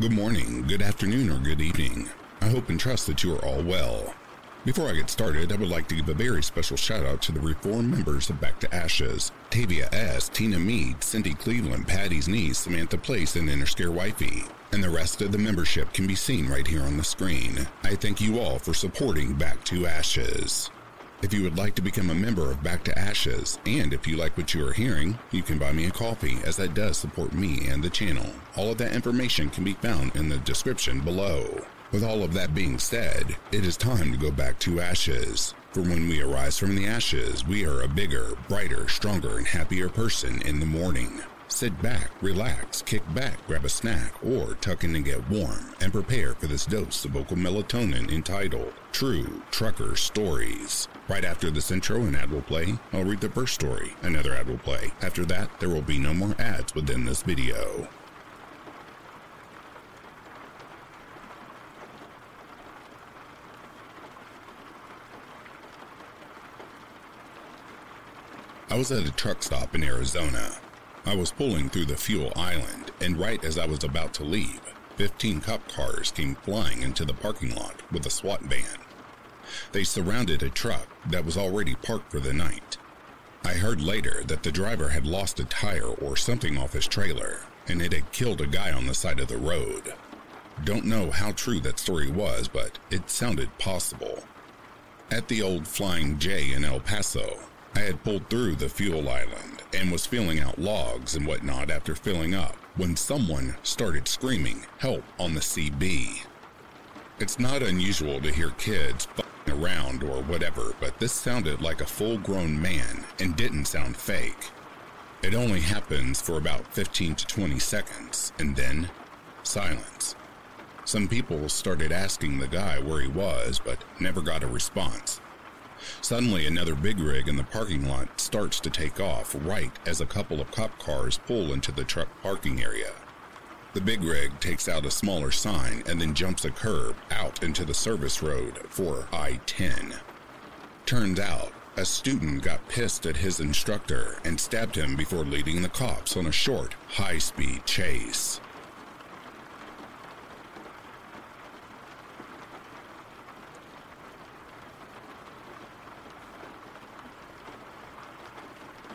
Good morning, good afternoon, or good evening. I hope and trust that you are all well. Before I get started, I would like to give a very special shout out to the reform members of Back to Ashes Tavia S., Tina Mead, Cindy Cleveland, Patty's niece, Samantha Place, and Interscare Wifey. And the rest of the membership can be seen right here on the screen. I thank you all for supporting Back to Ashes. If you would like to become a member of Back to Ashes, and if you like what you are hearing, you can buy me a coffee, as that does support me and the channel. All of that information can be found in the description below. With all of that being said, it is time to go back to ashes. For when we arise from the ashes, we are a bigger, brighter, stronger, and happier person in the morning. Sit back, relax, kick back, grab a snack, or tuck in and get warm, and prepare for this dose of vocal melatonin entitled True Trucker Stories. Right after this intro and ad will play, I'll read the first story, another ad will play. After that, there will be no more ads within this video. I was at a truck stop in Arizona. I was pulling through the fuel island, and right as I was about to leave, 15 cop cars came flying into the parking lot with a SWAT van. They surrounded a truck that was already parked for the night. I heard later that the driver had lost a tire or something off his trailer, and it had killed a guy on the side of the road. Don't know how true that story was, but it sounded possible. At the old Flying J in El Paso, I had pulled through the fuel island and was filling out logs and whatnot after filling up when someone started screaming help on the CB. It's not unusual to hear kids fucking around or whatever, but this sounded like a full grown man and didn't sound fake. It only happens for about 15 to 20 seconds and then silence. Some people started asking the guy where he was, but never got a response. Suddenly, another big rig in the parking lot starts to take off right as a couple of cop cars pull into the truck parking area. The big rig takes out a smaller sign and then jumps a curb out into the service road for I 10. Turns out, a student got pissed at his instructor and stabbed him before leading the cops on a short, high speed chase.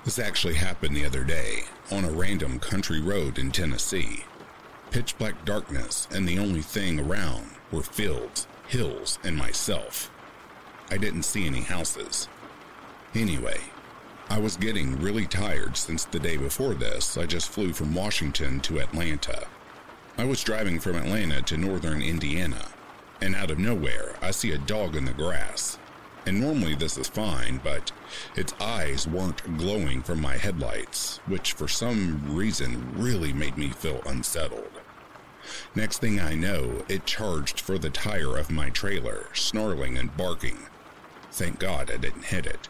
This actually happened the other day on a random country road in Tennessee. Pitch black darkness, and the only thing around were fields, hills, and myself. I didn't see any houses. Anyway, I was getting really tired since the day before this. I just flew from Washington to Atlanta. I was driving from Atlanta to northern Indiana, and out of nowhere, I see a dog in the grass. And normally this is fine, but its eyes weren't glowing from my headlights, which for some reason really made me feel unsettled. Next thing I know, it charged for the tire of my trailer, snarling and barking. Thank God I didn't hit it.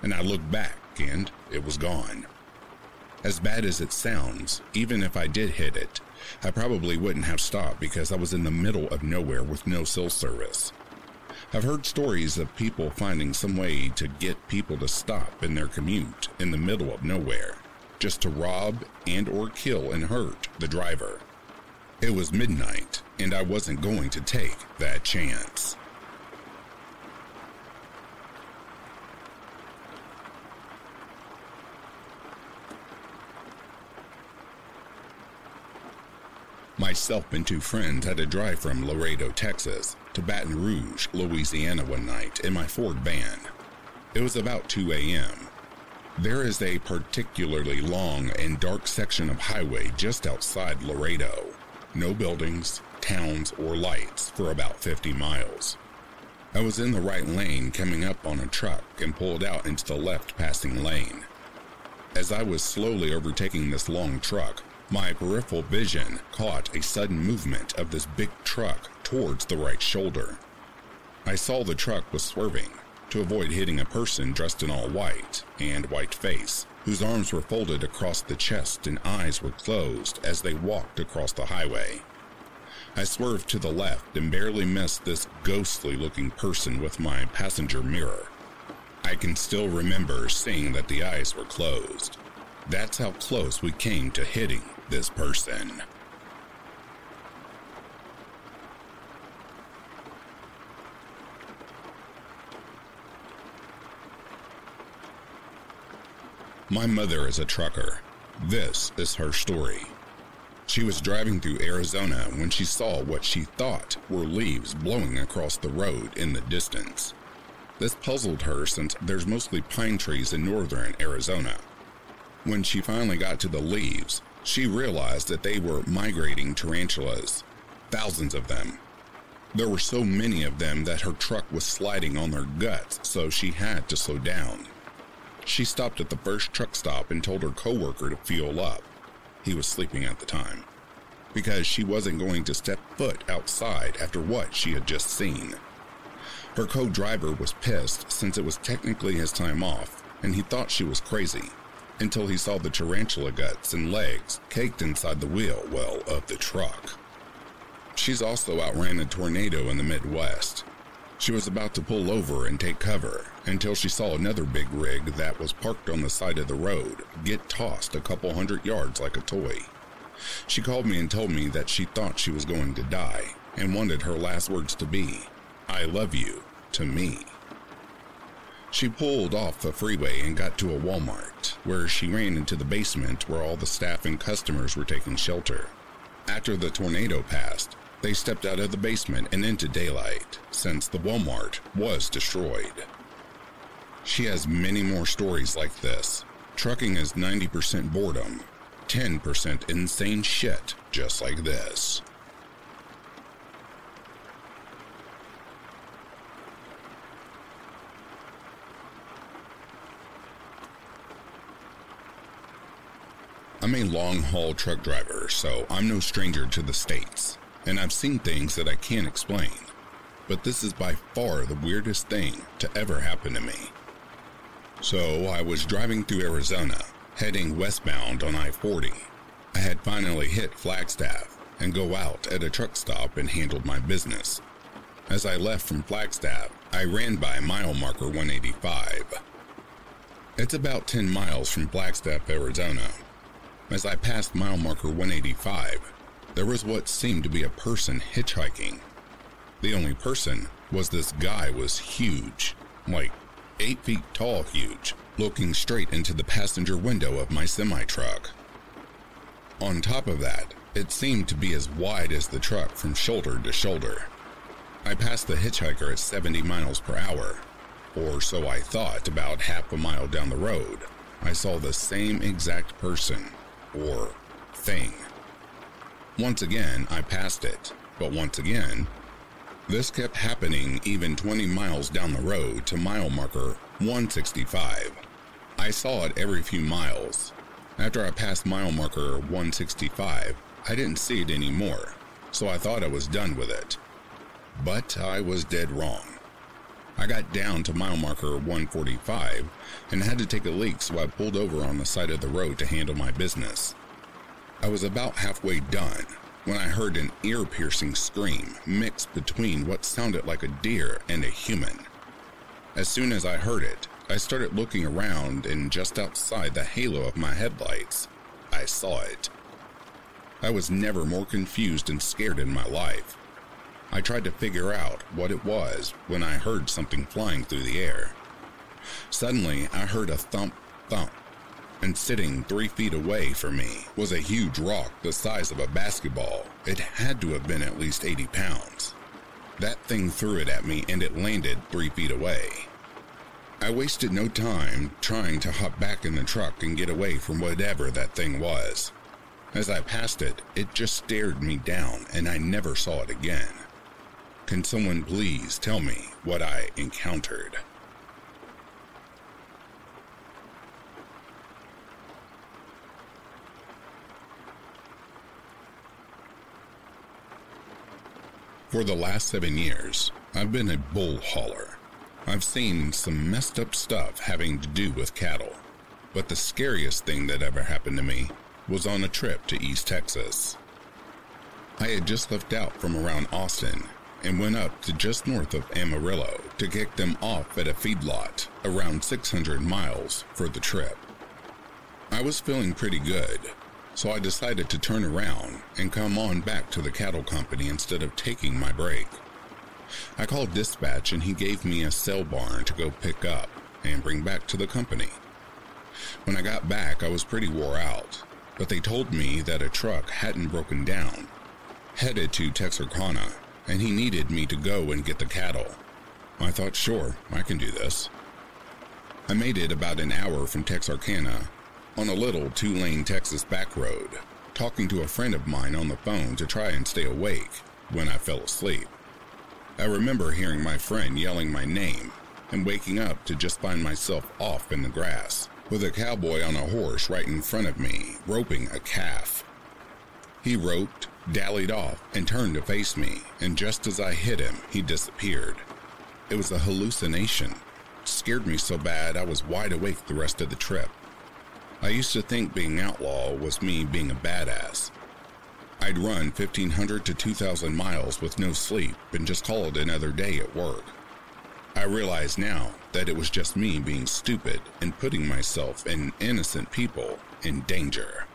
And I looked back, and it was gone. As bad as it sounds, even if I did hit it, I probably wouldn't have stopped because I was in the middle of nowhere with no cell service. I've heard stories of people finding some way to get people to stop in their commute in the middle of nowhere, just to rob and or kill and hurt the driver. It was midnight, and I wasn't going to take that chance. Myself and two friends had to drive from Laredo, Texas to Baton Rouge, Louisiana one night in my Ford van. It was about 2 a.m. There is a particularly long and dark section of highway just outside Laredo. No buildings, towns, or lights for about 50 miles. I was in the right lane coming up on a truck and pulled out into the left passing lane. As I was slowly overtaking this long truck, my peripheral vision caught a sudden movement of this big truck towards the right shoulder. I saw the truck was swerving to avoid hitting a person dressed in all white and white face, whose arms were folded across the chest and eyes were closed as they walked across the highway. I swerved to the left and barely missed this ghostly looking person with my passenger mirror. I can still remember seeing that the eyes were closed. That's how close we came to hitting this person. My mother is a trucker. This is her story. She was driving through Arizona when she saw what she thought were leaves blowing across the road in the distance. This puzzled her since there's mostly pine trees in northern Arizona. When she finally got to the leaves, she realized that they were migrating tarantulas, thousands of them. There were so many of them that her truck was sliding on their guts, so she had to slow down. She stopped at the first truck stop and told her coworker to fuel up. He was sleeping at the time. Because she wasn't going to step foot outside after what she had just seen. Her co driver was pissed since it was technically his time off, and he thought she was crazy until he saw the tarantula guts and legs caked inside the wheel well of the truck. She's also outran a tornado in the Midwest. She was about to pull over and take cover until she saw another big rig that was parked on the side of the road get tossed a couple hundred yards like a toy. She called me and told me that she thought she was going to die and wanted her last words to be, I love you, to me. She pulled off the freeway and got to a Walmart, where she ran into the basement where all the staff and customers were taking shelter. After the tornado passed, they stepped out of the basement and into daylight, since the Walmart was destroyed. She has many more stories like this. Trucking is 90% boredom, 10% insane shit just like this. I'm a long haul truck driver, so I'm no stranger to the States, and I've seen things that I can't explain. But this is by far the weirdest thing to ever happen to me. So I was driving through Arizona, heading westbound on I 40. I had finally hit Flagstaff and go out at a truck stop and handled my business. As I left from Flagstaff, I ran by mile marker 185. It's about 10 miles from Flagstaff, Arizona, as I passed mile marker 185, there was what seemed to be a person hitchhiking. The only person was this guy was huge, like 8 feet tall huge, looking straight into the passenger window of my semi-truck. On top of that, it seemed to be as wide as the truck from shoulder to shoulder. I passed the hitchhiker at 70 miles per hour, or so I thought about half a mile down the road. I saw the same exact person or thing. Once again, I passed it, but once again, this kept happening even 20 miles down the road to mile marker 165. I saw it every few miles. After I passed mile marker 165, I didn't see it anymore, so I thought I was done with it. But I was dead wrong. I got down to mile marker 145 and had to take a leak, so I pulled over on the side of the road to handle my business. I was about halfway done when I heard an ear piercing scream mixed between what sounded like a deer and a human. As soon as I heard it, I started looking around, and just outside the halo of my headlights, I saw it. I was never more confused and scared in my life. I tried to figure out what it was when I heard something flying through the air. Suddenly, I heard a thump thump, and sitting three feet away from me was a huge rock the size of a basketball. It had to have been at least 80 pounds. That thing threw it at me and it landed three feet away. I wasted no time trying to hop back in the truck and get away from whatever that thing was. As I passed it, it just stared me down and I never saw it again. Can someone please tell me what I encountered? For the last seven years, I've been a bull hauler. I've seen some messed up stuff having to do with cattle, but the scariest thing that ever happened to me was on a trip to East Texas. I had just left out from around Austin and went up to just north of Amarillo to kick them off at a feedlot around 600 miles for the trip. I was feeling pretty good, so I decided to turn around and come on back to the cattle company instead of taking my break. I called dispatch and he gave me a sale barn to go pick up and bring back to the company. When I got back, I was pretty wore out, but they told me that a truck hadn't broken down, headed to Texarkana, and he needed me to go and get the cattle. I thought, sure, I can do this. I made it about an hour from Texarkana on a little two lane Texas back road, talking to a friend of mine on the phone to try and stay awake when I fell asleep. I remember hearing my friend yelling my name and waking up to just find myself off in the grass with a cowboy on a horse right in front of me, roping a calf. He roped, dallied off, and turned to face me, and just as I hit him, he disappeared. It was a hallucination. Scared me so bad I was wide awake the rest of the trip. I used to think being outlaw was me being a badass. I'd run 1,500 to 2,000 miles with no sleep and just call it another day at work. I realize now that it was just me being stupid and putting myself and innocent people in danger.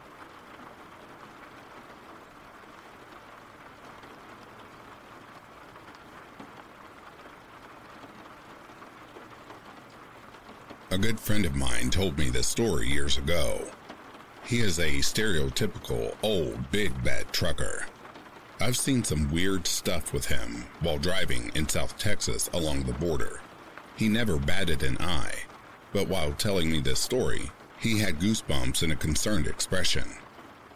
A good friend of mine told me this story years ago. He is a stereotypical old big bad trucker. I've seen some weird stuff with him while driving in South Texas along the border. He never batted an eye, but while telling me this story, he had goosebumps and a concerned expression,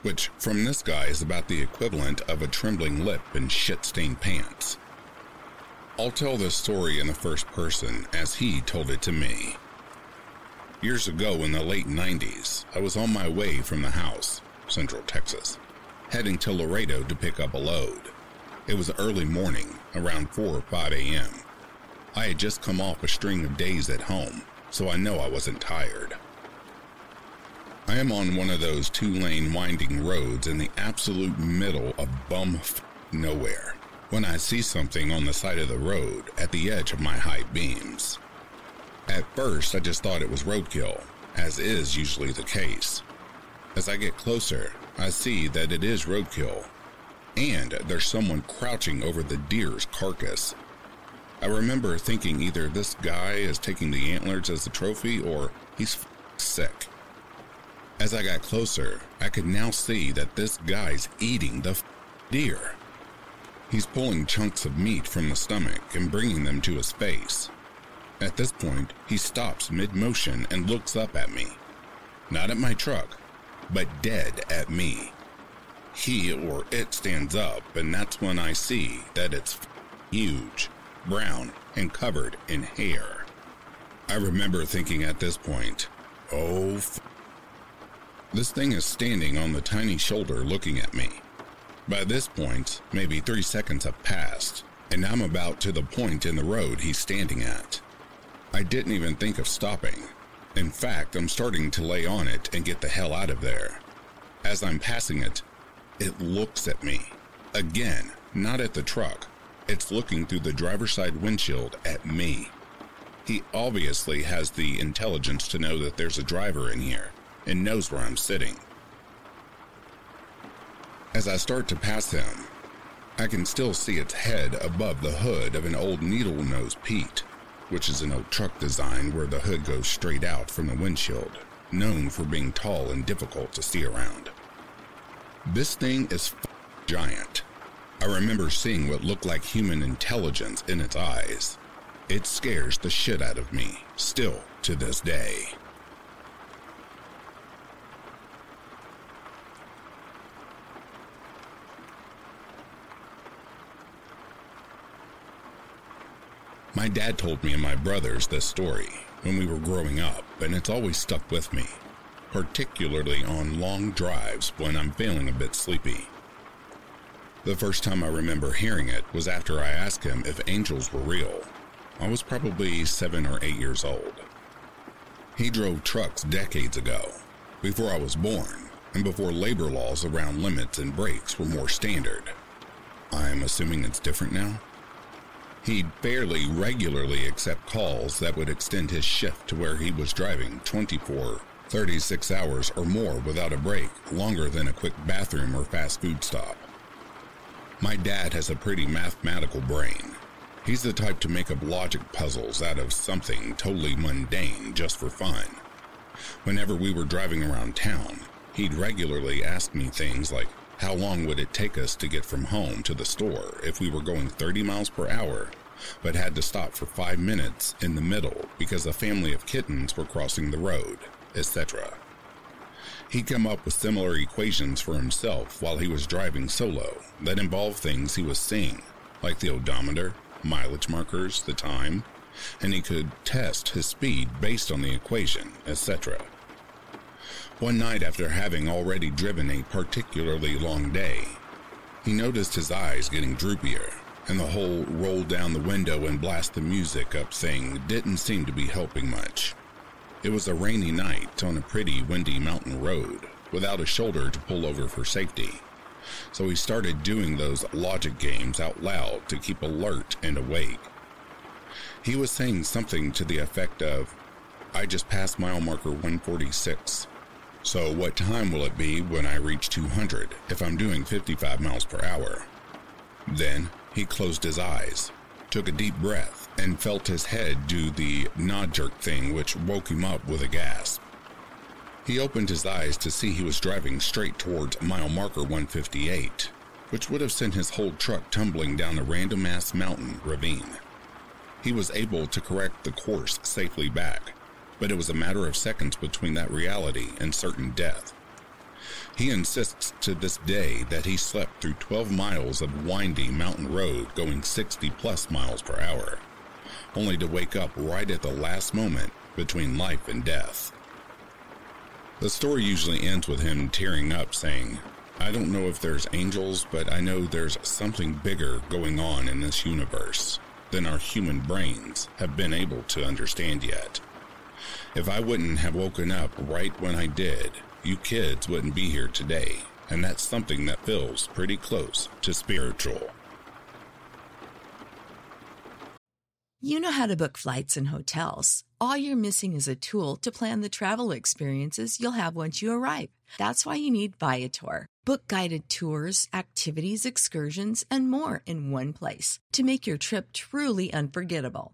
which from this guy is about the equivalent of a trembling lip and shit stained pants. I'll tell this story in the first person as he told it to me. Years ago in the late 90s, I was on my way from the house, Central Texas, heading to Laredo to pick up a load. It was early morning, around 4 or 5 a.m. I had just come off a string of days at home, so I know I wasn't tired. I am on one of those two lane winding roads in the absolute middle of bum nowhere when I see something on the side of the road at the edge of my high beams. At first, I just thought it was roadkill, as is usually the case. As I get closer, I see that it is roadkill, and there's someone crouching over the deer's carcass. I remember thinking either this guy is taking the antlers as a trophy or he's f- sick. As I got closer, I could now see that this guy's eating the f- deer. He's pulling chunks of meat from the stomach and bringing them to his face. At this point, he stops mid motion and looks up at me. Not at my truck, but dead at me. He or it stands up, and that's when I see that it's huge, brown, and covered in hair. I remember thinking at this point, oh, f-. this thing is standing on the tiny shoulder looking at me. By this point, maybe three seconds have passed, and I'm about to the point in the road he's standing at. I didn't even think of stopping. In fact, I'm starting to lay on it and get the hell out of there. As I'm passing it, it looks at me. Again, not at the truck. It's looking through the driver's side windshield at me. He obviously has the intelligence to know that there's a driver in here and knows where I'm sitting. As I start to pass him, I can still see its head above the hood of an old needle nose Pete which is an old truck design where the hood goes straight out from the windshield, known for being tall and difficult to see around. This thing is f- giant. I remember seeing what looked like human intelligence in its eyes. It scares the shit out of me, still to this day. My dad told me and my brothers this story when we were growing up, and it's always stuck with me, particularly on long drives when I'm feeling a bit sleepy. The first time I remember hearing it was after I asked him if angels were real. I was probably seven or eight years old. He drove trucks decades ago, before I was born, and before labor laws around limits and brakes were more standard. I'm assuming it's different now? He'd fairly regularly accept calls that would extend his shift to where he was driving 24, 36 hours or more without a break, longer than a quick bathroom or fast food stop. My dad has a pretty mathematical brain. He's the type to make up logic puzzles out of something totally mundane just for fun. Whenever we were driving around town, he'd regularly ask me things like how long would it take us to get from home to the store if we were going 30 miles per hour, but had to stop for five minutes in the middle because a family of kittens were crossing the road, etc. He'd come up with similar equations for himself while he was driving solo that involved things he was seeing, like the odometer, mileage markers, the time, and he could test his speed based on the equation, etc. One night after having already driven a particularly long day, he noticed his eyes getting droopier, and the whole roll down the window and blast the music up thing didn't seem to be helping much. It was a rainy night on a pretty windy mountain road without a shoulder to pull over for safety. So he started doing those logic games out loud to keep alert and awake. He was saying something to the effect of, I just passed mile marker 146. So what time will it be when I reach 200 if I'm doing 55 miles per hour? Then he closed his eyes, took a deep breath, and felt his head do the nod jerk thing, which woke him up with a gasp. He opened his eyes to see he was driving straight towards mile marker 158, which would have sent his whole truck tumbling down a random ass mountain ravine. He was able to correct the course safely back, but it was a matter of seconds between that reality and certain death. He insists to this day that he slept through 12 miles of windy mountain road going 60 plus miles per hour only to wake up right at the last moment between life and death. The story usually ends with him tearing up, saying, I don't know if there's angels, but I know there's something bigger going on in this universe than our human brains have been able to understand yet. If I wouldn't have woken up right when I did, you kids wouldn't be here today, and that's something that feels pretty close to spiritual. You know how to book flights and hotels. All you're missing is a tool to plan the travel experiences you'll have once you arrive. That's why you need Viator. Book guided tours, activities, excursions, and more in one place to make your trip truly unforgettable.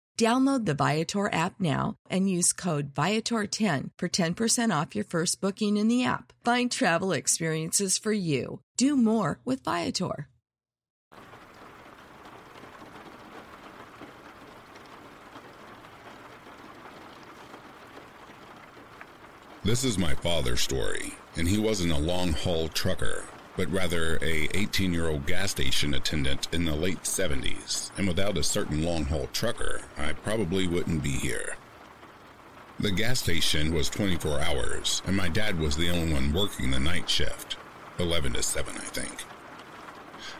Download the Viator app now and use code Viator10 for 10% off your first booking in the app. Find travel experiences for you. Do more with Viator. This is my father's story, and he wasn't a long haul trucker but rather a 18-year-old gas station attendant in the late 70s, and without a certain long-haul trucker, I probably wouldn't be here. The gas station was 24 hours, and my dad was the only one working the night shift, 11 to 7, I think.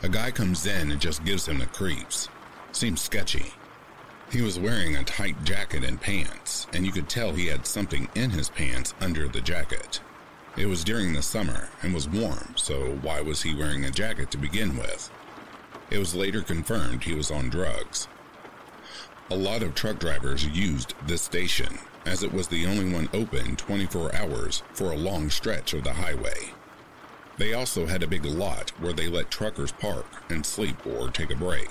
A guy comes in and just gives him the creeps. Seems sketchy. He was wearing a tight jacket and pants, and you could tell he had something in his pants under the jacket. It was during the summer and was warm, so why was he wearing a jacket to begin with? It was later confirmed he was on drugs. A lot of truck drivers used this station, as it was the only one open 24 hours for a long stretch of the highway. They also had a big lot where they let truckers park and sleep or take a break.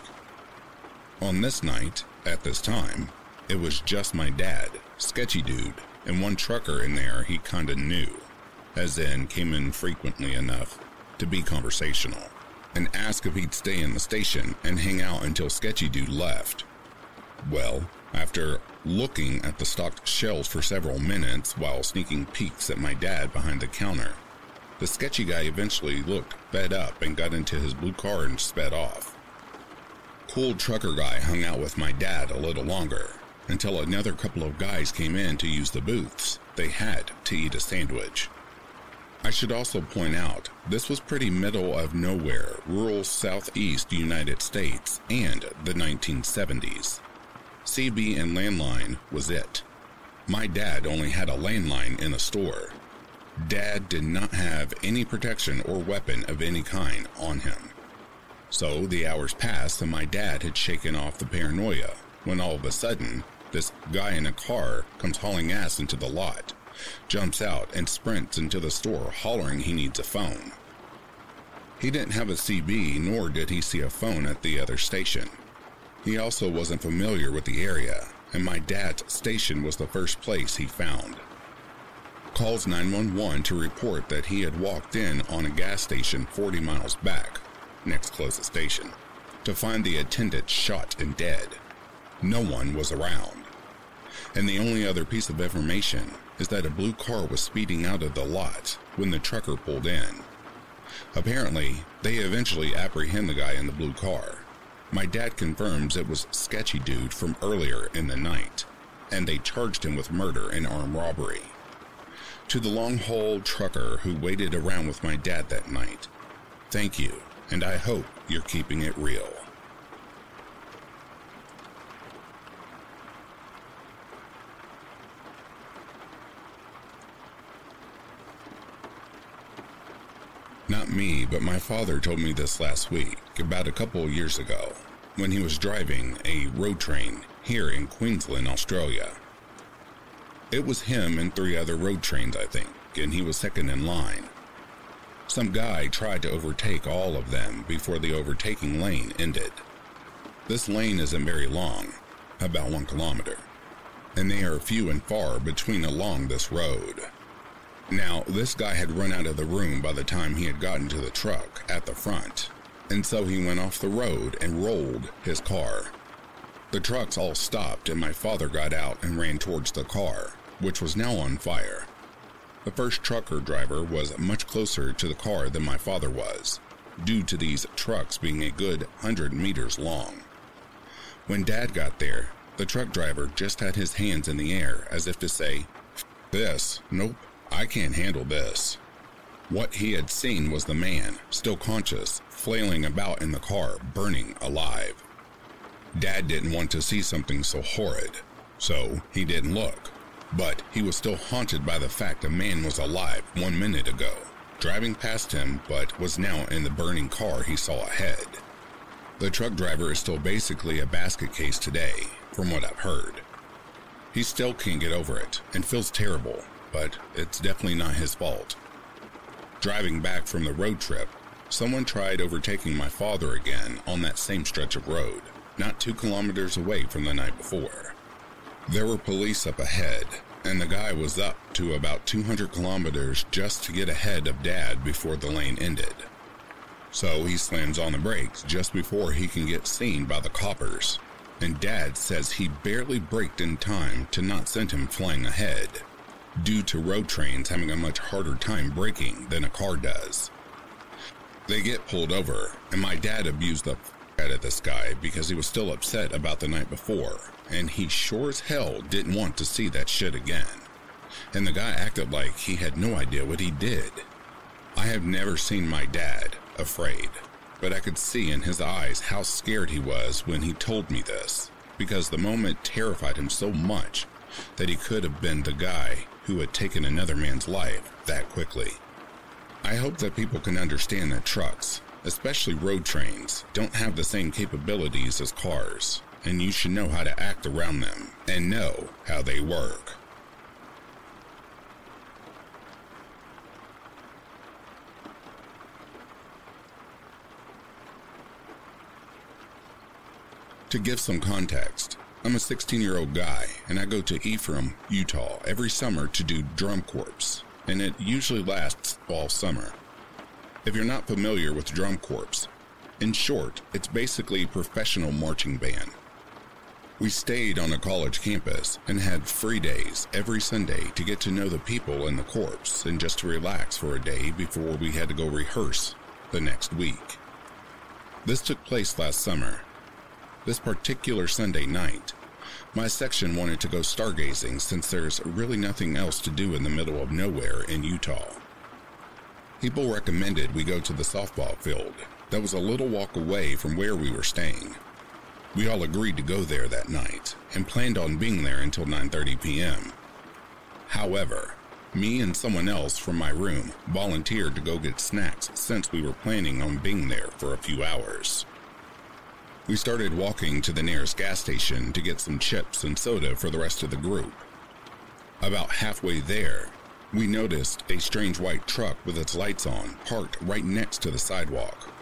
On this night, at this time, it was just my dad, sketchy dude, and one trucker in there he kinda knew as in came in frequently enough to be conversational, and asked if he'd stay in the station and hang out until Sketchy Dude left. Well, after looking at the stocked shelves for several minutes while sneaking peeks at my dad behind the counter, the sketchy guy eventually looked fed up and got into his blue car and sped off. Cool trucker guy hung out with my dad a little longer until another couple of guys came in to use the booths. They had to eat a sandwich. I should also point out, this was pretty middle of nowhere, rural southeast United States and the 1970s. CB and landline was it. My dad only had a landline in the store. Dad did not have any protection or weapon of any kind on him. So the hours passed and my dad had shaken off the paranoia when all of a sudden, this guy in a car comes hauling ass into the lot, jumps out, and sprints into the store hollering he needs a phone. He didn't have a CB, nor did he see a phone at the other station. He also wasn't familiar with the area, and my dad's station was the first place he found. Calls 911 to report that he had walked in on a gas station 40 miles back, next closest station, to find the attendant shot and dead. No one was around. And the only other piece of information is that a blue car was speeding out of the lot when the trucker pulled in. Apparently, they eventually apprehend the guy in the blue car. My dad confirms it was Sketchy Dude from earlier in the night, and they charged him with murder and armed robbery. To the long haul trucker who waited around with my dad that night, thank you, and I hope you're keeping it real. Not me, but my father told me this last week, about a couple of years ago, when he was driving a road train here in Queensland, Australia. It was him and three other road trains, I think, and he was second in line. Some guy tried to overtake all of them before the overtaking lane ended. This lane isn't very long, about one kilometer, and they are few and far between along this road. Now, this guy had run out of the room by the time he had gotten to the truck at the front, and so he went off the road and rolled his car. The trucks all stopped, and my father got out and ran towards the car, which was now on fire. The first trucker driver was much closer to the car than my father was, due to these trucks being a good hundred meters long. When Dad got there, the truck driver just had his hands in the air as if to say, This, nope, I can't handle this. What he had seen was the man, still conscious, flailing about in the car, burning alive. Dad didn't want to see something so horrid, so he didn't look. But he was still haunted by the fact a man was alive one minute ago, driving past him, but was now in the burning car he saw ahead. The truck driver is still basically a basket case today, from what I've heard. He still can't get over it and feels terrible, but it's definitely not his fault. Driving back from the road trip, someone tried overtaking my father again on that same stretch of road, not two kilometers away from the night before. There were police up ahead, and the guy was up to about 200 kilometers just to get ahead of Dad before the lane ended. So he slams on the brakes just before he can get seen by the coppers, and Dad says he barely braked in time to not send him flying ahead due to road trains having a much harder time braking than a car does. They get pulled over, and my dad abused the f- out of this guy because he was still upset about the night before, and he sure as hell didn't want to see that shit again. And the guy acted like he had no idea what he did. I have never seen my dad afraid, but I could see in his eyes how scared he was when he told me this, because the moment terrified him so much that he could have been the guy who had taken another man's life that quickly. I hope that people can understand that trucks, especially road trains, don't have the same capabilities as cars, and you should know how to act around them and know how they work. To give some context, I'm a 16 year old guy, and I go to Ephraim, Utah every summer to do drum corps, and it usually lasts all summer. If you're not familiar with drum corps, in short, it's basically a professional marching band. We stayed on a college campus and had free days every Sunday to get to know the people in the corps and just to relax for a day before we had to go rehearse the next week. This took place last summer, this particular Sunday night, my section wanted to go stargazing since there's really nothing else to do in the middle of nowhere in Utah. People recommended we go to the softball field that was a little walk away from where we were staying. We all agreed to go there that night and planned on being there until 9:30 p.m. However, me and someone else from my room volunteered to go get snacks since we were planning on being there for a few hours. We started walking to the nearest gas station to get some chips and soda for the rest of the group. About halfway there, we noticed a strange white truck with its lights on parked right next to the sidewalk.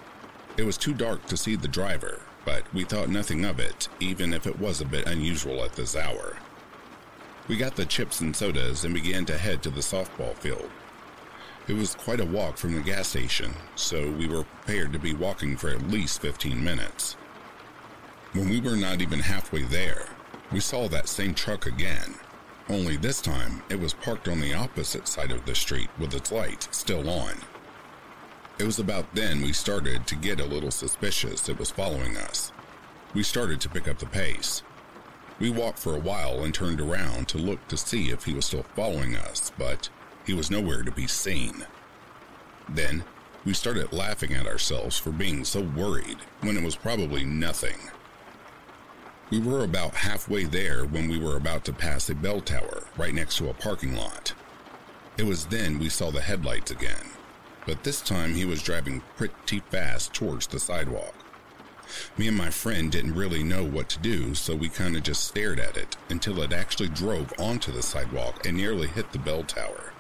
It was too dark to see the driver, but we thought nothing of it, even if it was a bit unusual at this hour. We got the chips and sodas and began to head to the softball field. It was quite a walk from the gas station, so we were prepared to be walking for at least 15 minutes. When we were not even halfway there, we saw that same truck again, only this time it was parked on the opposite side of the street with its light still on. It was about then we started to get a little suspicious it was following us. We started to pick up the pace. We walked for a while and turned around to look to see if he was still following us, but he was nowhere to be seen. Then we started laughing at ourselves for being so worried when it was probably nothing. We were about halfway there when we were about to pass a bell tower right next to a parking lot. It was then we saw the headlights again, but this time he was driving pretty fast towards the sidewalk. Me and my friend didn't really know what to do, so we kind of just stared at it until it actually drove onto the sidewalk and nearly hit the bell tower.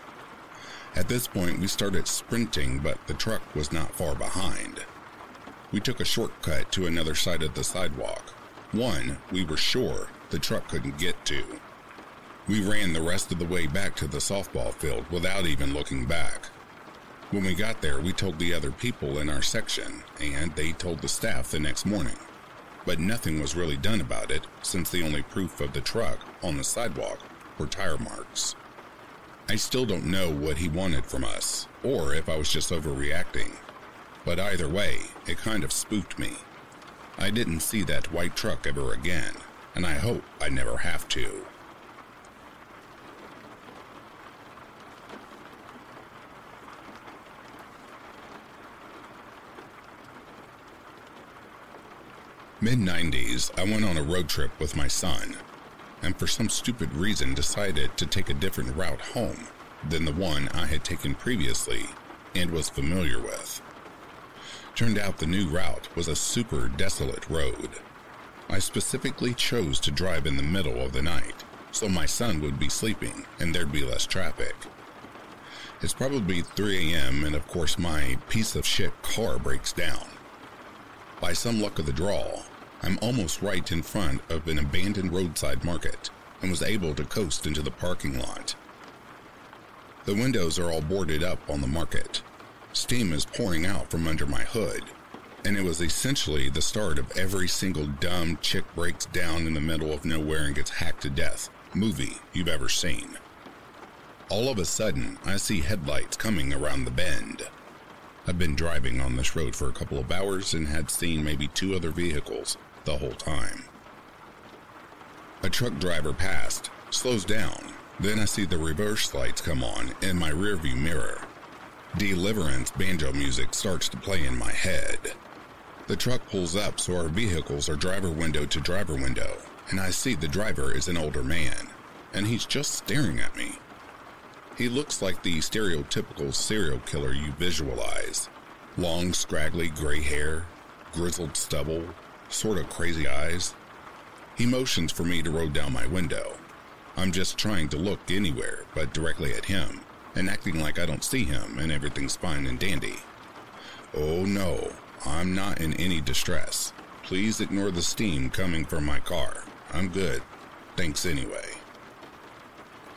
At this point, we started sprinting, but the truck was not far behind. We took a shortcut to another side of the sidewalk, one we were sure the truck couldn't get to. We ran the rest of the way back to the softball field without even looking back. When we got there, we told the other people in our section, and they told the staff the next morning. But nothing was really done about it since the only proof of the truck on the sidewalk were tire marks. I still don't know what he wanted from us, or if I was just overreacting. But either way, it kind of spooked me. I didn't see that white truck ever again, and I hope I never have to. Mid 90s, I went on a road trip with my son, and for some stupid reason decided to take a different route home than the one I had taken previously and was familiar with. Turned out the new route was a super desolate road. I specifically chose to drive in the middle of the night, so my son would be sleeping and there'd be less traffic. It's probably 3 a.m., and of course, my piece of shit car breaks down. By some luck of the draw, I'm almost right in front of an abandoned roadside market and was able to coast into the parking lot. The windows are all boarded up on the market. Steam is pouring out from under my hood, and it was essentially the start of every single dumb chick breaks down in the middle of nowhere and gets hacked to death movie you've ever seen. All of a sudden, I see headlights coming around the bend. I've been driving on this road for a couple of hours and had seen maybe two other vehicles the whole time. A truck driver passed, slows down. Then I see the reverse lights come on in my rearview mirror. Deliverance banjo music starts to play in my head. The truck pulls up so our vehicles are driver window to driver window, and I see the driver is an older man, and he's just staring at me. He looks like the stereotypical serial killer you visualize long, scraggly gray hair, grizzled stubble, sort of crazy eyes. He motions for me to roll down my window. I'm just trying to look anywhere but directly at him and acting like I don't see him and everything's fine and dandy. Oh no, I'm not in any distress. Please ignore the steam coming from my car. I'm good. Thanks anyway.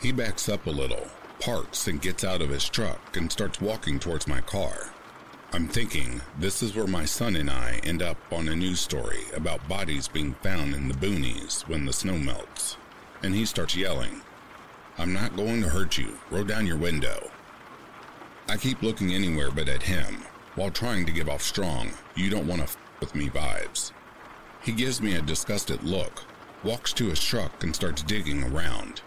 He backs up a little parks and gets out of his truck and starts walking towards my car. I'm thinking this is where my son and I end up on a news story about bodies being found in the boonies when the snow melts. And he starts yelling, I'm not going to hurt you. Roll down your window. I keep looking anywhere but at him, while trying to give off strong, you don't want to f with me vibes. He gives me a disgusted look, walks to his truck and starts digging around.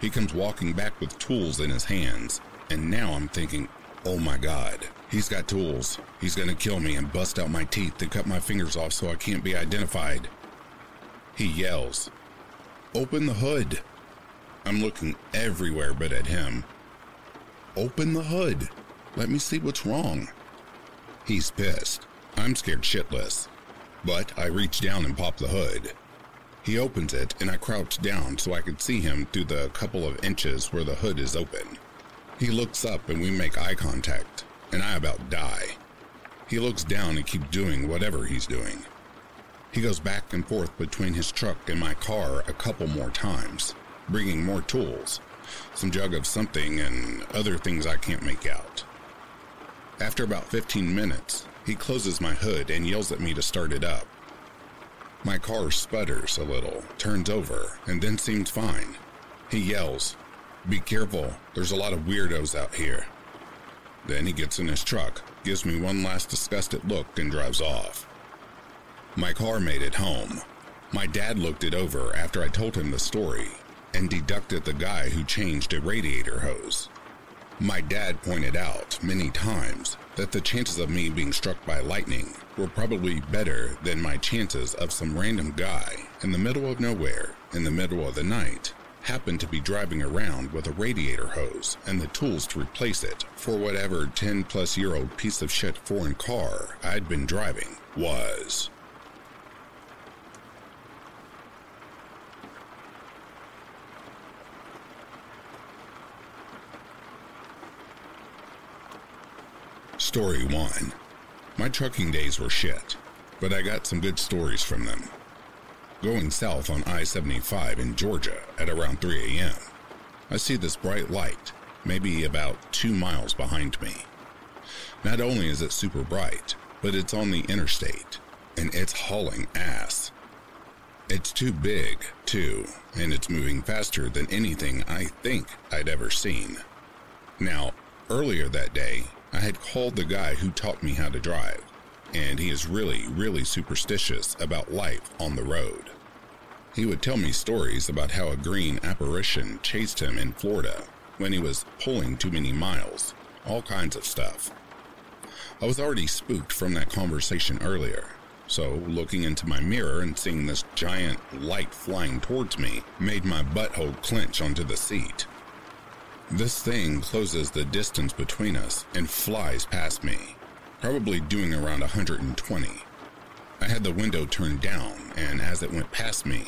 He comes walking back with tools in his hands, and now I'm thinking, oh my god, he's got tools. He's gonna kill me and bust out my teeth and cut my fingers off so I can't be identified. He yells, Open the hood. I'm looking everywhere but at him. Open the hood. Let me see what's wrong. He's pissed. I'm scared shitless. But I reach down and pop the hood. He opens it, and I crouch down so I could see him through the couple of inches where the hood is open. He looks up and we make eye contact, and I about die. He looks down and keeps doing whatever he's doing. He goes back and forth between his truck and my car a couple more times, bringing more tools, some jug of something, and other things I can't make out. After about 15 minutes, he closes my hood and yells at me to start it up. My car sputters a little, turns over, and then seems fine. He yells, Be careful, there's a lot of weirdos out here. Then he gets in his truck, gives me one last disgusted look, and drives off. My car made it home. My dad looked it over after I told him the story and deducted the guy who changed a radiator hose. My dad pointed out many times that the chances of me being struck by lightning were probably better than my chances of some random guy in the middle of nowhere, in the middle of the night, happened to be driving around with a radiator hose and the tools to replace it for whatever 10 plus year old piece of shit foreign car I'd been driving was. Story 1 My trucking days were shit, but I got some good stories from them. Going south on I 75 in Georgia at around 3 a.m., I see this bright light, maybe about two miles behind me. Not only is it super bright, but it's on the interstate, and it's hauling ass. It's too big, too, and it's moving faster than anything I think I'd ever seen. Now, earlier that day, I had called the guy who taught me how to drive, and he is really, really superstitious about life on the road. He would tell me stories about how a green apparition chased him in Florida when he was pulling too many miles, all kinds of stuff. I was already spooked from that conversation earlier, so looking into my mirror and seeing this giant light flying towards me made my butthole clench onto the seat. This thing closes the distance between us and flies past me, probably doing around 120. I had the window turned down, and as it went past me,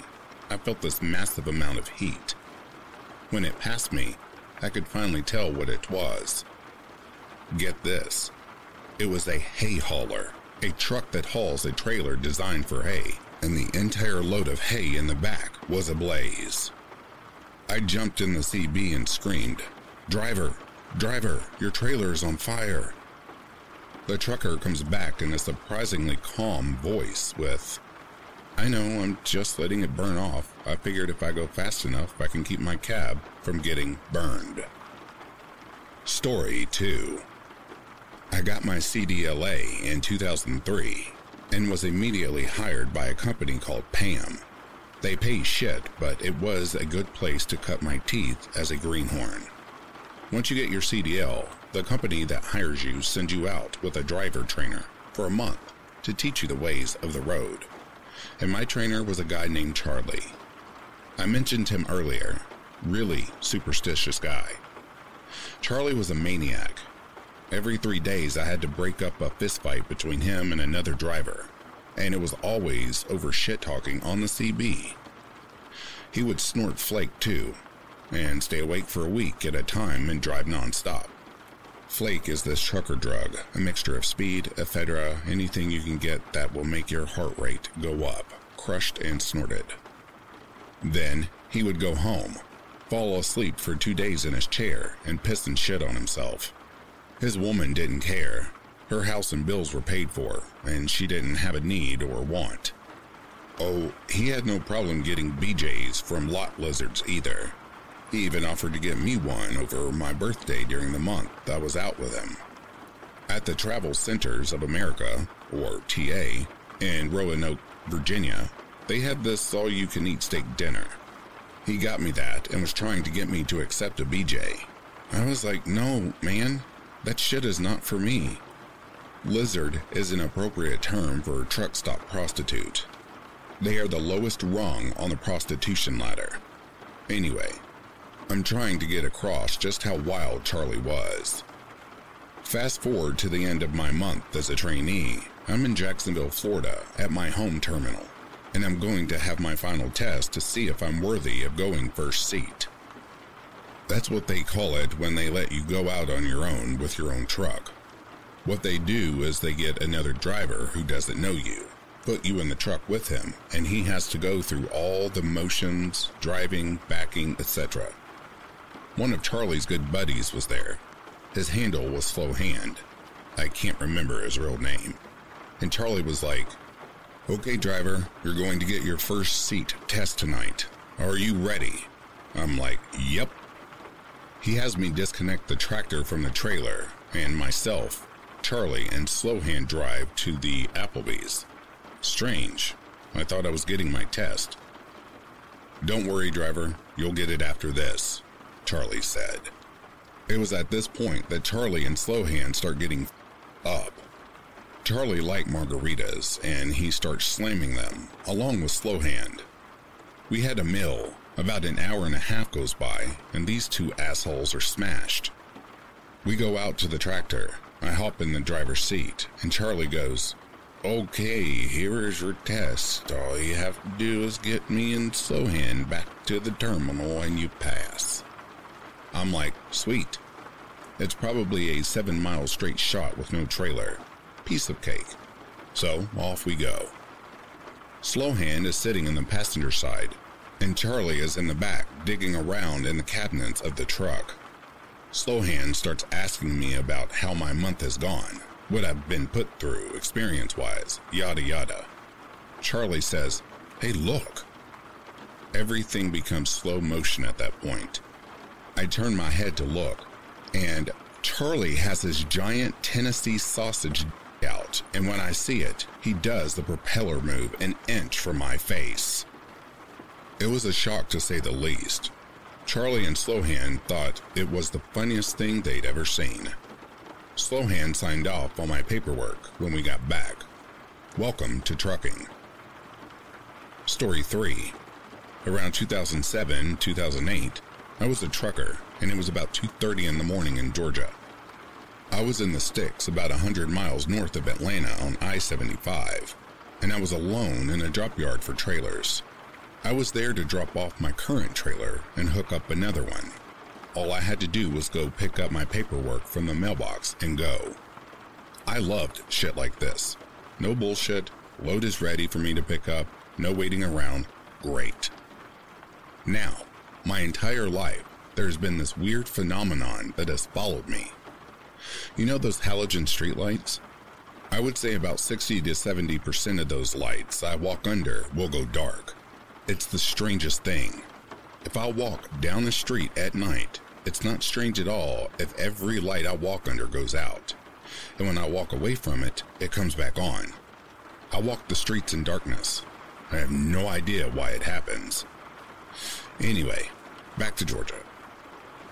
I felt this massive amount of heat. When it passed me, I could finally tell what it was. Get this it was a hay hauler, a truck that hauls a trailer designed for hay, and the entire load of hay in the back was ablaze. I jumped in the CB and screamed, Driver, driver, your trailer is on fire. The trucker comes back in a surprisingly calm voice with, I know, I'm just letting it burn off. I figured if I go fast enough, I can keep my cab from getting burned. Story 2 I got my CDLA in 2003 and was immediately hired by a company called PAM. They pay shit, but it was a good place to cut my teeth as a greenhorn. Once you get your CDL, the company that hires you sends you out with a driver trainer for a month to teach you the ways of the road. And my trainer was a guy named Charlie. I mentioned him earlier. Really superstitious guy. Charlie was a maniac. Every three days, I had to break up a fistfight between him and another driver, and it was always over shit talking on the CB. He would snort flake too, and stay awake for a week at a time and drive nonstop. Flake is this trucker drug, a mixture of speed, ephedra, anything you can get that will make your heart rate go up, crushed and snorted. Then he would go home, fall asleep for two days in his chair, and piss and shit on himself. His woman didn't care. Her house and bills were paid for, and she didn't have a need or want. Oh, he had no problem getting BJs from lot lizards either. He even offered to get me one over my birthday during the month I was out with him. At the Travel Centers of America, or TA, in Roanoke, Virginia, they had this all you can eat steak dinner. He got me that and was trying to get me to accept a BJ. I was like, no, man, that shit is not for me. Lizard is an appropriate term for a truck stop prostitute. They are the lowest rung on the prostitution ladder. Anyway, I'm trying to get across just how wild Charlie was. Fast forward to the end of my month as a trainee, I'm in Jacksonville, Florida, at my home terminal, and I'm going to have my final test to see if I'm worthy of going first seat. That's what they call it when they let you go out on your own with your own truck. What they do is they get another driver who doesn't know you, put you in the truck with him, and he has to go through all the motions, driving, backing, etc. One of Charlie's good buddies was there. His handle was Slow Hand. I can't remember his real name. And Charlie was like, Okay, driver, you're going to get your first seat test tonight. Are you ready? I'm like, Yep. He has me disconnect the tractor from the trailer, and myself, Charlie, and Slowhand drive to the Applebee's. Strange. I thought I was getting my test. Don't worry, driver. You'll get it after this, Charlie said. It was at this point that Charlie and Slowhand start getting up. Charlie liked margaritas, and he starts slamming them, along with Slowhand. We had a meal, about an hour and a half goes by, and these two assholes are smashed. We go out to the tractor. I hop in the driver's seat, and Charlie goes, Okay, here is your test. All you have to do is get me and Slowhand back to the terminal and you pass. I'm like, sweet. It's probably a seven mile straight shot with no trailer. Piece of cake. So off we go. Slowhand is sitting in the passenger side, and Charlie is in the back digging around in the cabinets of the truck. Slowhand starts asking me about how my month has gone, what I've been put through experience wise, yada yada. Charlie says, Hey, look. Everything becomes slow motion at that point. I turn my head to look, and Charlie has his giant Tennessee sausage out, and when I see it, he does the propeller move an inch from my face. It was a shock to say the least. Charlie and Slowhand thought it was the funniest thing they'd ever seen. Slowhand signed off on my paperwork when we got back. Welcome to trucking. Story 3. Around 2007, 2008, I was a trucker and it was about 2:30 in the morning in Georgia. I was in the sticks about 100 miles north of Atlanta on I-75, and I was alone in a drop yard for trailers. I was there to drop off my current trailer and hook up another one. All I had to do was go pick up my paperwork from the mailbox and go. I loved shit like this. No bullshit, load is ready for me to pick up, no waiting around, great. Now, my entire life, there's been this weird phenomenon that has followed me. You know those halogen streetlights? I would say about 60 to 70% of those lights I walk under will go dark. It's the strangest thing. If I walk down the street at night, it's not strange at all if every light I walk under goes out. And when I walk away from it, it comes back on. I walk the streets in darkness. I have no idea why it happens. Anyway, back to Georgia.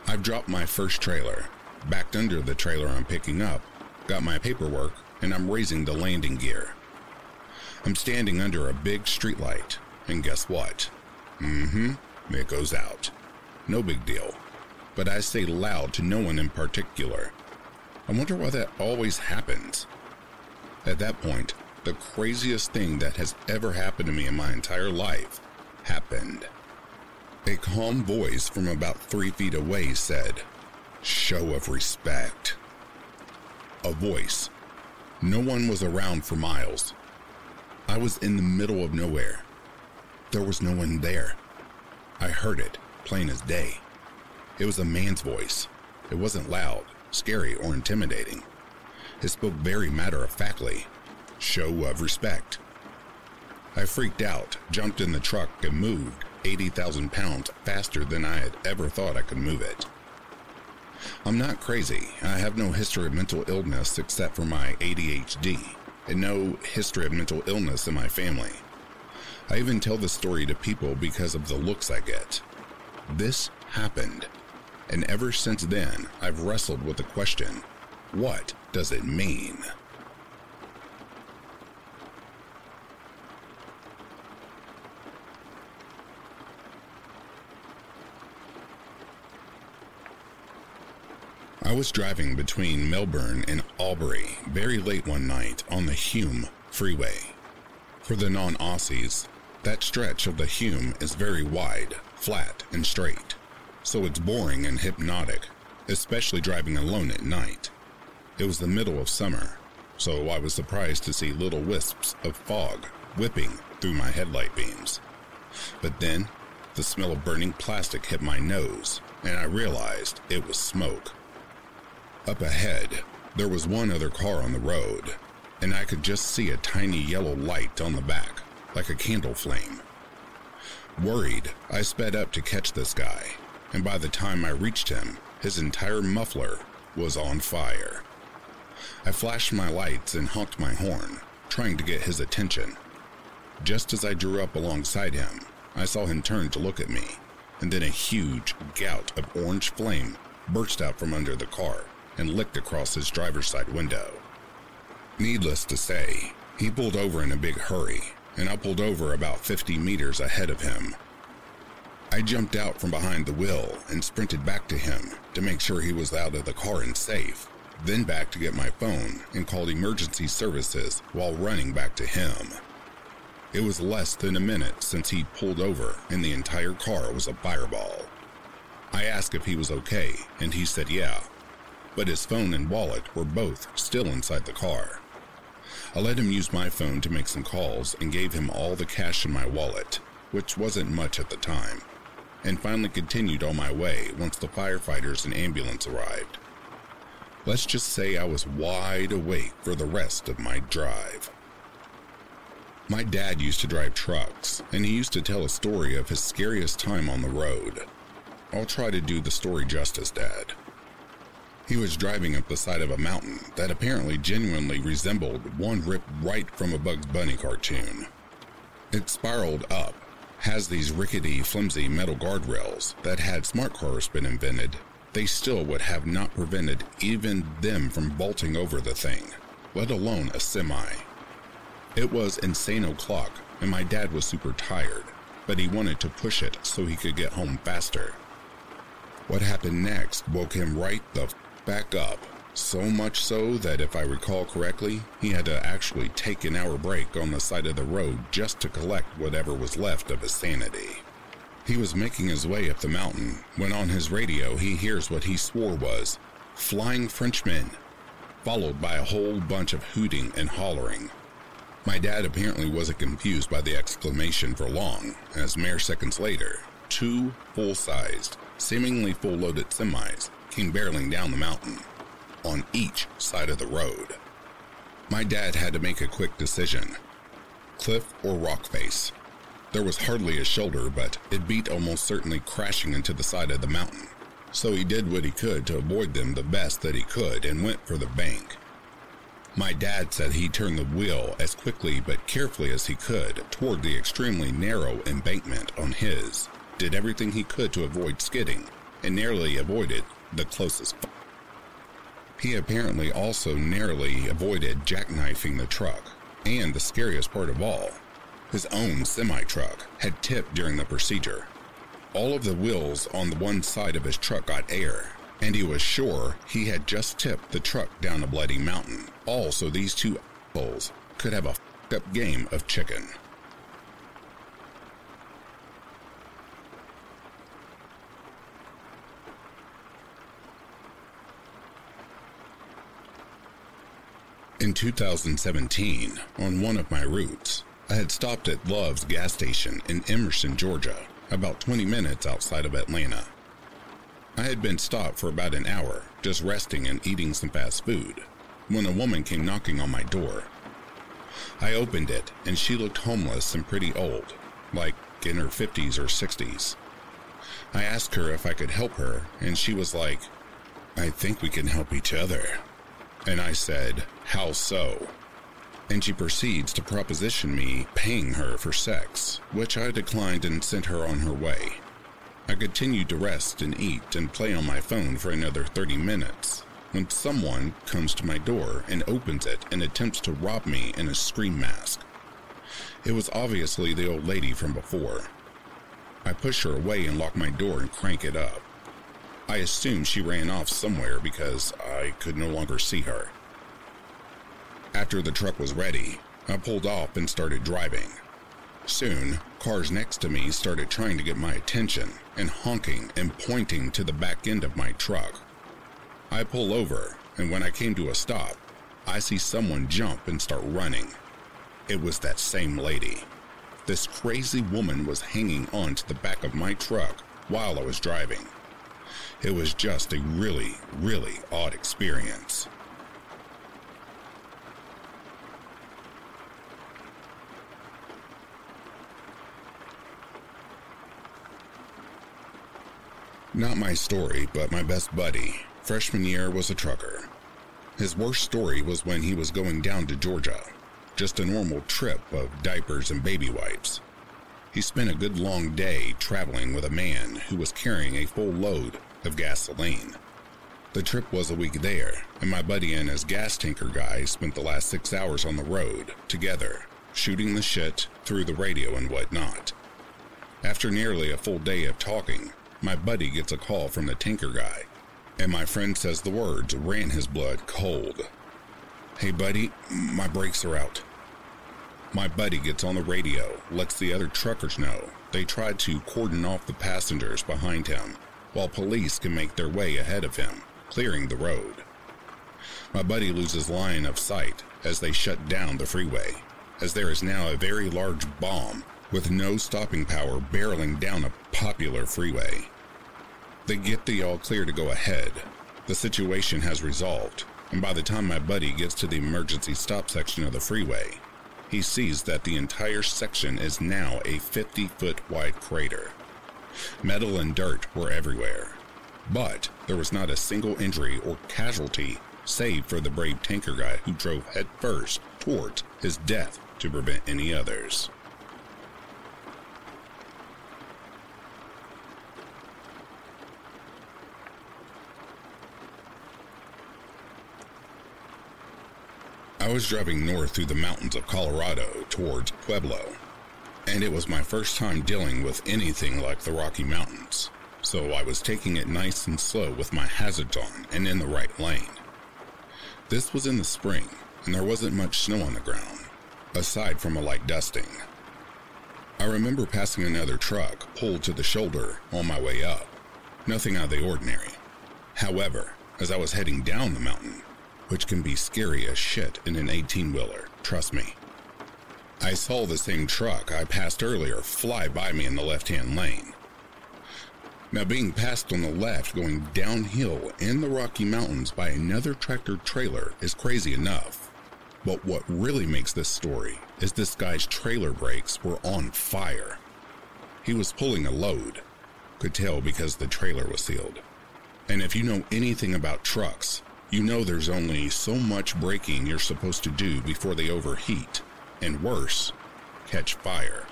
I've dropped my first trailer, backed under the trailer I'm picking up, got my paperwork, and I'm raising the landing gear. I'm standing under a big streetlight and guess what? Mm hmm, it goes out. No big deal. But I say loud to no one in particular. I wonder why that always happens. At that point, the craziest thing that has ever happened to me in my entire life happened. A calm voice from about three feet away said, Show of respect. A voice. No one was around for miles. I was in the middle of nowhere. There was no one there. I heard it, plain as day. It was a man's voice. It wasn't loud, scary, or intimidating. It spoke very matter of factly. Show of respect. I freaked out, jumped in the truck, and moved 80,000 pounds faster than I had ever thought I could move it. I'm not crazy. I have no history of mental illness except for my ADHD, and no history of mental illness in my family. I even tell the story to people because of the looks I get. This happened. And ever since then, I've wrestled with the question what does it mean? I was driving between Melbourne and Albury very late one night on the Hume Freeway. For the non Aussies, that stretch of the Hume is very wide, flat, and straight, so it's boring and hypnotic, especially driving alone at night. It was the middle of summer, so I was surprised to see little wisps of fog whipping through my headlight beams. But then, the smell of burning plastic hit my nose, and I realized it was smoke. Up ahead, there was one other car on the road, and I could just see a tiny yellow light on the back, like a candle flame. Worried, I sped up to catch this guy, and by the time I reached him, his entire muffler was on fire. I flashed my lights and honked my horn, trying to get his attention. Just as I drew up alongside him, I saw him turn to look at me, and then a huge gout of orange flame burst out from under the car and licked across his driver's side window. Needless to say, he pulled over in a big hurry, and I pulled over about 50 meters ahead of him. I jumped out from behind the wheel and sprinted back to him to make sure he was out of the car and safe, then back to get my phone and called emergency services while running back to him. It was less than a minute since he pulled over and the entire car was a fireball. I asked if he was okay, and he said yeah, but his phone and wallet were both still inside the car. I let him use my phone to make some calls and gave him all the cash in my wallet, which wasn't much at the time, and finally continued on my way once the firefighters and ambulance arrived. Let's just say I was wide awake for the rest of my drive. My dad used to drive trucks, and he used to tell a story of his scariest time on the road. I'll try to do the story justice, Dad. He was driving up the side of a mountain that apparently genuinely resembled one ripped right from a Bugs Bunny cartoon. It spiraled up, has these rickety, flimsy metal guardrails that had smart cars been invented, they still would have not prevented even them from vaulting over the thing, let alone a semi. It was insane o'clock, and my dad was super tired, but he wanted to push it so he could get home faster. What happened next woke him right the back up, so much so that if I recall correctly, he had to actually take an hour break on the side of the road just to collect whatever was left of his sanity. He was making his way up the mountain when on his radio he hears what he swore was Flying Frenchmen, followed by a whole bunch of hooting and hollering. My dad apparently wasn't confused by the exclamation for long, as mere seconds later, two full sized, seemingly full loaded semis came barreling down the mountain, on each side of the road. My dad had to make a quick decision cliff or rock face. There was hardly a shoulder, but it beat almost certainly crashing into the side of the mountain. So he did what he could to avoid them the best that he could and went for the bank. My dad said he turned the wheel as quickly but carefully as he could toward the extremely narrow embankment on his, did everything he could to avoid skidding, and narrowly avoided the closest. He apparently also narrowly avoided jackknifing the truck, and the scariest part of all, his own semi truck had tipped during the procedure. All of the wheels on the one side of his truck got air, and he was sure he had just tipped the truck down a bloody mountain, all so these two assholes could have a up game of chicken. In 2017, on one of my routes, I had stopped at Love's gas station in Emerson, Georgia, about 20 minutes outside of Atlanta. I had been stopped for about an hour, just resting and eating some fast food, when a woman came knocking on my door. I opened it, and she looked homeless and pretty old, like in her 50s or 60s. I asked her if I could help her, and she was like, I think we can help each other. And I said, How so? And she proceeds to proposition me paying her for sex, which I declined and sent her on her way. I continued to rest and eat and play on my phone for another 30 minutes when someone comes to my door and opens it and attempts to rob me in a scream mask. It was obviously the old lady from before. I push her away and lock my door and crank it up. I assumed she ran off somewhere because I could no longer see her. After the truck was ready, I pulled off and started driving. Soon, cars next to me started trying to get my attention and honking and pointing to the back end of my truck. I pull over, and when I came to a stop, I see someone jump and start running. It was that same lady. This crazy woman was hanging on to the back of my truck while I was driving. It was just a really, really odd experience. Not my story, but my best buddy. Freshman year was a trucker. His worst story was when he was going down to Georgia. Just a normal trip of diapers and baby wipes. He spent a good long day traveling with a man who was carrying a full load of gasoline. The trip was a week there, and my buddy and his gas tanker guy spent the last six hours on the road together, shooting the shit through the radio and whatnot. After nearly a full day of talking, my buddy gets a call from the tanker guy, and my friend says the words ran his blood cold. Hey, buddy, my brakes are out. My buddy gets on the radio, lets the other truckers know. They try to cordon off the passengers behind him, while police can make their way ahead of him, clearing the road. My buddy loses line of sight as they shut down the freeway, as there is now a very large bomb with no stopping power barreling down a popular freeway. They get the all clear to go ahead. The situation has resolved, and by the time my buddy gets to the emergency stop section of the freeway, he sees that the entire section is now a 50 foot wide crater. Metal and dirt were everywhere, but there was not a single injury or casualty save for the brave tanker guy who drove headfirst towards his death to prevent any others. I was driving north through the mountains of Colorado towards Pueblo, and it was my first time dealing with anything like the Rocky Mountains, so I was taking it nice and slow with my hazards on and in the right lane. This was in the spring, and there wasn't much snow on the ground, aside from a light dusting. I remember passing another truck pulled to the shoulder on my way up. Nothing out of the ordinary. However, as I was heading down the mountain, which can be scary as shit in an 18 wheeler, trust me. I saw the same truck I passed earlier fly by me in the left hand lane. Now, being passed on the left going downhill in the Rocky Mountains by another tractor trailer is crazy enough. But what really makes this story is this guy's trailer brakes were on fire. He was pulling a load, could tell because the trailer was sealed. And if you know anything about trucks, you know there's only so much braking you're supposed to do before they overheat, and worse, catch fire.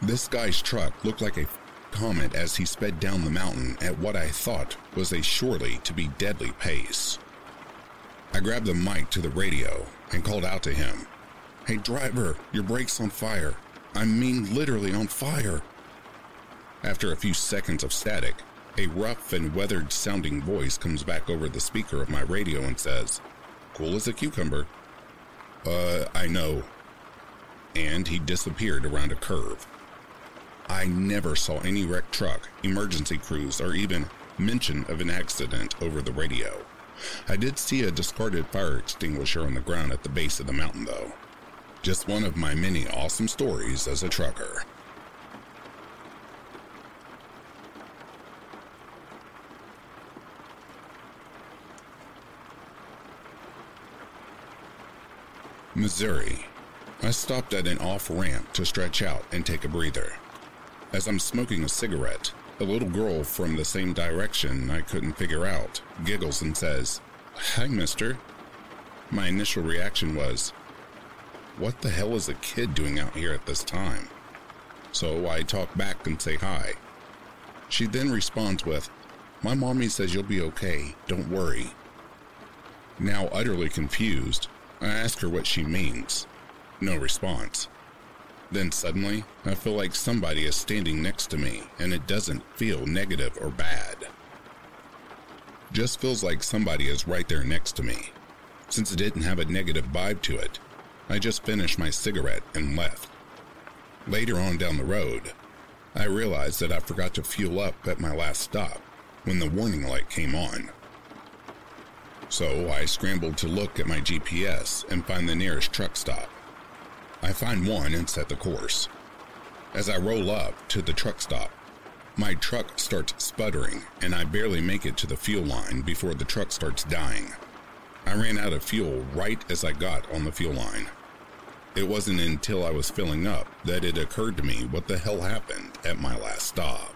This guy's truck looked like a comet as he sped down the mountain at what I thought was a surely to be deadly pace. I grabbed the mic to the radio and called out to him, Hey driver, your brake's on fire. I mean literally on fire. After a few seconds of static, a rough and weathered sounding voice comes back over the speaker of my radio and says, Cool as a cucumber. Uh, I know. And he disappeared around a curve. I never saw any wrecked truck, emergency crews, or even mention of an accident over the radio. I did see a discarded fire extinguisher on the ground at the base of the mountain, though. Just one of my many awesome stories as a trucker. Missouri. I stopped at an off ramp to stretch out and take a breather. As I'm smoking a cigarette, a little girl from the same direction I couldn't figure out giggles and says, Hi, mister. My initial reaction was, What the hell is a kid doing out here at this time? So I talk back and say hi. She then responds with, My mommy says you'll be okay, don't worry. Now utterly confused, I ask her what she means. No response. Then suddenly, I feel like somebody is standing next to me, and it doesn't feel negative or bad. just feels like somebody is right there next to me. Since it didn't have a negative vibe to it, I just finished my cigarette and left. Later on down the road, I realized that I forgot to fuel up at my last stop when the warning light came on. So I scrambled to look at my GPS and find the nearest truck stop. I find one and set the course. As I roll up to the truck stop, my truck starts sputtering and I barely make it to the fuel line before the truck starts dying. I ran out of fuel right as I got on the fuel line. It wasn't until I was filling up that it occurred to me what the hell happened at my last stop.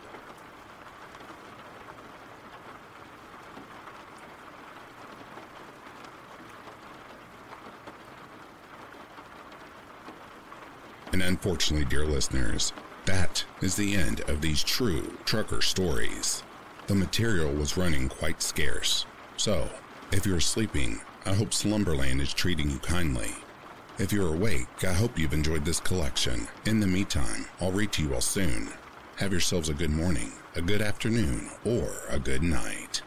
And unfortunately, dear listeners, that is the end of these true trucker stories. The material was running quite scarce. So, if you're sleeping, I hope Slumberland is treating you kindly. If you're awake, I hope you've enjoyed this collection. In the meantime, I'll read to you all soon. Have yourselves a good morning, a good afternoon, or a good night.